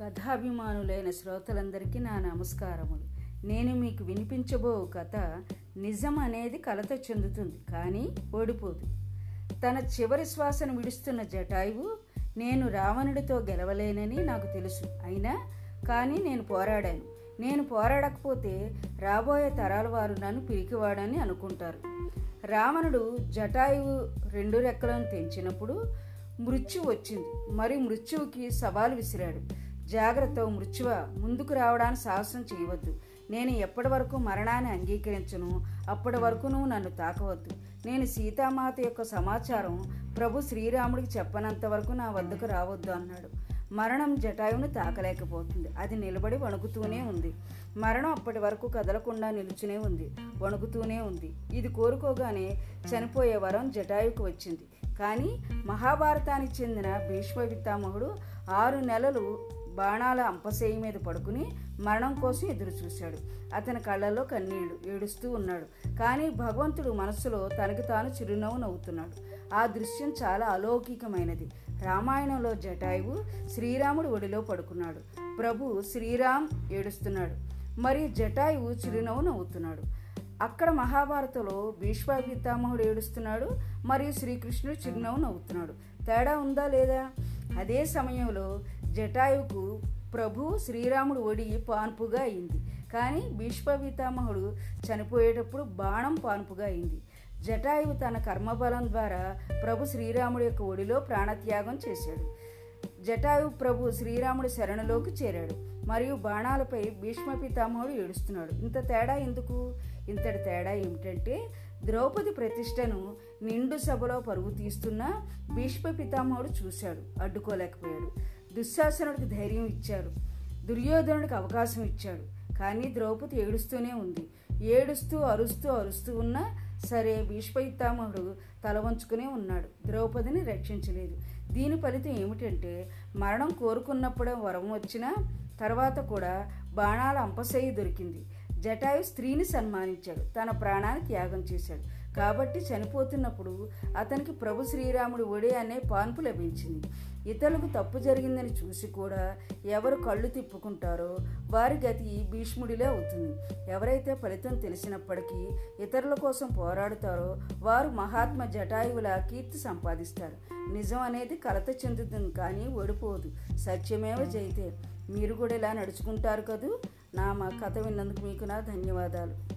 కథాభిమానులైన శ్రోతలందరికీ నా నమస్కారములు. నేను మీకు వినిపించబో కథ నిజం అనేది కలత చెందుతుంది కానీ ఓడిపోదు. తన చివరి శ్వాసను విడుస్తున్న జటాయువు నేను రావణుడితో గెలవలేనని నాకు తెలుసు. అయినా కానీ నేను పోరాడాను. నేను పోరాడకపోతే రాబోయే తరాల వారు నన్ను పిరికివాడని అనుకుంటారు. రావణుడు జటాయువు రెండు రెక్కలను తెంచినప్పుడు మృత్యు వచ్చింది. మరి మృత్యువుకి సవాలు విసిరాడు. జాగ్రత్త మృత్యువ ముందుకు రావడానికి సాహసం చేయవద్దు. నేను ఎప్పటి వరకు మరణాన్ని అంగీకరించను అప్పటి వరకు నువ్వు నన్ను తాకవద్దు. నేను సీతామాత యొక్క సమాచారం ప్రభు శ్రీరాముడికి చెప్పనంత వరకు నా వద్దకు రావద్దు అన్నాడు. మరణం జటాయువును తాకలేకపోతుంది. అది నిలబడి వణుకుతూనే ఉంది. మరణం అప్పటి వరకు కదలకుండా నిలుచునే ఉంది. వణుకుతూనే ఉంది. ఇది కోరుకోగానే చనిపోయే వరం జటాయువుకు వచ్చింది. కానీ మహాభారతానికి చెందిన భీష్మ పితామహుడు ఆరు నెలలు బాణాల అంపసేయి మీద పడుకుని మరణం కోసం ఎదురు చూశాడు. అతని కళ్ళల్లో కన్నీళ్ళు ఏడుస్తూ ఉన్నాడు. కానీ భగవంతుడు మనస్సులో తనకి తాను చిరునవ్వు నవ్వుతున్నాడు. ఆ దృశ్యం చాలా అలౌకికమైనది. రామాయణంలో జటాయువు శ్రీరాముడు ఒడిలో పడుకున్నాడు. ప్రభు శ్రీరామ్ ఏడుస్తున్నాడు. మరి జటాయువు చిరునవ్వు నవ్వుతున్నాడు. అక్కడ మహాభారతంలో భీష్మ పితామహుడు ఏడుస్తున్నాడు. మరియు శ్రీకృష్ణుడు చిరునవ్వు నవ్వుతున్నాడు. తేడా ఉందా లేదా? అదే సమయంలో జటాయువుకు ప్రభు శ్రీరాముడు ఒడి పాన్పుగా అయింది. కానీ భీష్మ పితామహుడు చనిపోయేటప్పుడు బాణం పాన్పుగా అయింది. జటాయువు తన కర్మబలం ద్వారా ప్రభు శ్రీరాముడి యొక్క ఒడిలో ప్రాణత్యాగం చేశాడు. జటాయు ప్రభు శ్రీరాముడి శరణులోకి చేరాడు. మరియు బాణాలపై భీష్మ పితామహుడు ఏడుస్తున్నాడు. ఇంత తేడా ఎందుకు? ఇంతటి తేడా ఏమిటంటే ద్రౌపది ప్రతిష్టను నిండు సభలో పరుగు తీస్తున్న భీష్మ పితామహుడు చూశాడు. అడ్డుకోలేకపోయాడు. దుశ్శాసనుడికి ధైర్యం ఇచ్చారు దుర్యోధనుడికి అవకాశం ఇచ్చాడు. కానీ ద్రౌపది ఏడుస్తూనే ఉంది. ఏడుస్తూ అరుస్తూ అరుస్తూ ఉన్నా సరే భీష్మ తల వంచుకునే ఉన్నాడు. ద్రౌపదిని రక్షించలేదు. దీని ఫలితం ఏమిటంటే మరణం కోరుకున్నప్పుడే వరం వచ్చినా తర్వాత కూడా బాణాల అంపసేయి దొరికింది. జటాయు స్త్రీని సన్మానించాడు. తన ప్రాణాన్ని త్యాగం చేశాడు. కాబట్టి చనిపోతున్నప్పుడు అతనికి ప్రభు శ్రీరాముడు ఒడే అనే పాన్పు లభించింది. ఇతరులకు తప్పు జరిగిందని చూసి కూడా ఎవరు కళ్ళు తిప్పుకుంటారో వారి గతి భీష్ముడిలే అవుతుంది. ఎవరైతే ఫలితం తెలిసినప్పటికీ ఇతరుల కోసం పోరాడుతారో వారు మహాత్మ జటాయువుల కీర్తి సంపాదిస్తారు. నిజం అనేది కలత చెందుతుంది కానీ ఓడిపోదు. సత్యమేవ జైతే. మీరు కూడా ఇలా నడుచుకుంటారు కదూ? నా మా కథ విన్నందుకు మీకు నా ధన్యవాదాలు.